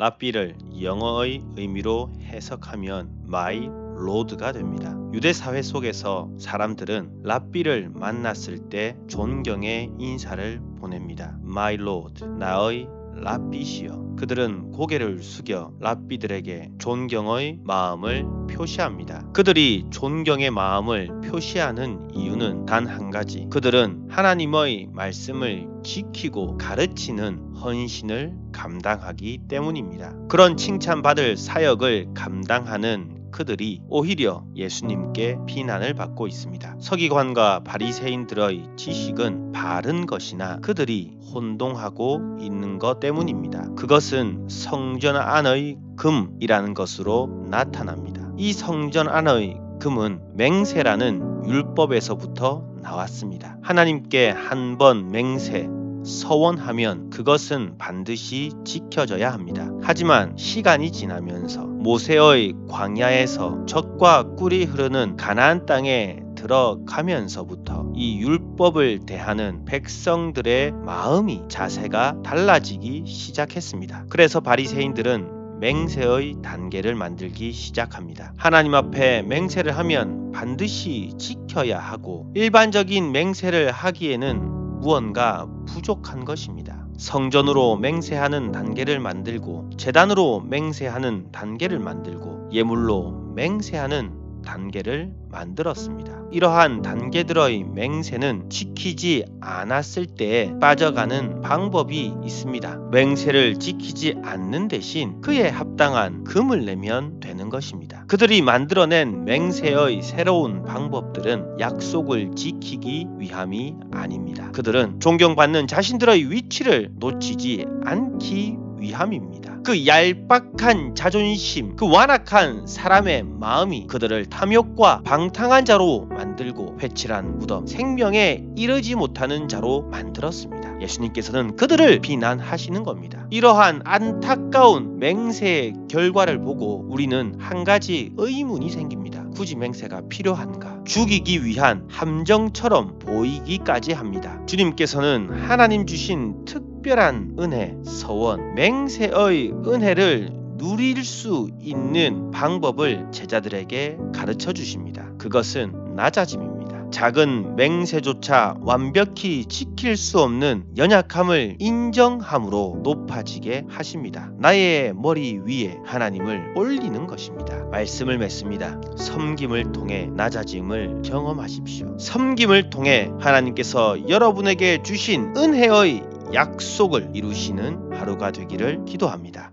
랍비를 영어의 의미로 해석하면 my lord가 됩니다. 유대 사회 속에서 사람들은 랍비를 만났을 때 존경의 인사를 보냅니다. my lord, 나의 랍비시여. 그들은 고개를 숙여 랍비들에게 존경의 마음을 표시합니다. 그들이 존경의 마음을 표시하는 이유는 단 한 가지. 그들은 하나님의 말씀을 지키고 가르치는 헌신을 감당하기 때문입니다. 그런 칭찬받을 사역을 감당하는 그들이 오히려 예수님께 비난을 받고 있습니다. 서기관과 바리새인들의 지식은 바른 것이나 그들이 혼동하고 있는 것 때문입니다. 그것은 성전 안의 금이라는 것으로 나타납니다. 이 성전 안의 금은 맹세라는 율법에서부터 나왔습니다. 하나님께 한 번 맹세, 서원하면 그것은 반드시 지켜져야 합니다. 하지만 시간이 지나면서 모세의 광야에서 젖과 꿀이 흐르는 가나안 땅에 들어가면서부터 이 율법을 대하는 백성들의 마음이 자세가 달라지기 시작했습니다. 그래서 바리새인들은 맹세의 단계를 만들기 시작합니다. 하나님 앞에 맹세를 하면 반드시 지켜야 하고 일반적인 맹세를 하기에는 무언가 부족한 것입니다. 성전으로 맹세하는 단계를 만들고 재단으로 맹세하는 단계를 만들고 예물로 맹세하는 단계를 만들었습니다. 이러한 단계들의 맹세는 지키지 않았을 때 빠져가는 방법이 있습니다. 맹세를 지키지 않는 대신 그에 합당한 금을 내면 되는 것입니다. 그들이 만들어낸 맹세의 새로운 방법들은 약속을 지키기 위함이 아닙니다. 그들은 존경받는 자신들의 위치를 놓치지 않기 위함입니다. 그 얄팍한 자존심, 그 완악한 사람의 마음이 그들을 탐욕과 방탕한 자로 만들고 회칠한 무덤, 생명에 이르지 못하는 자로 만들었습니다. 예수님께서는 그들을 비난하시는 겁니다. 이러한 안타까운 맹세의 결과를 보고 우리는 한 가지 의문이 생깁니다. 굳이 맹세가 필요한가? 죽이기 위한 함정처럼 보이기까지 합니다. 주님께서는 하나님 주신 특별한 은혜, 서원, 맹세의 은혜를 누릴 수 있는 방법을 제자들에게 가르쳐 주십니다. 그것은 낮아짐입니다. 작은 맹세조차 완벽히 지킬 수 없는 연약함을 인정함으로 높아지게 하십니다. 나의 머리 위에 하나님을 올리는 것입니다. 말씀을 맺습니다. 섬김을 통해 낮아짐을 경험하십시오. 섬김을 통해 하나님께서 여러분에게 주신 은혜의 약속을 이루시는 하루가 되기를 기도합니다.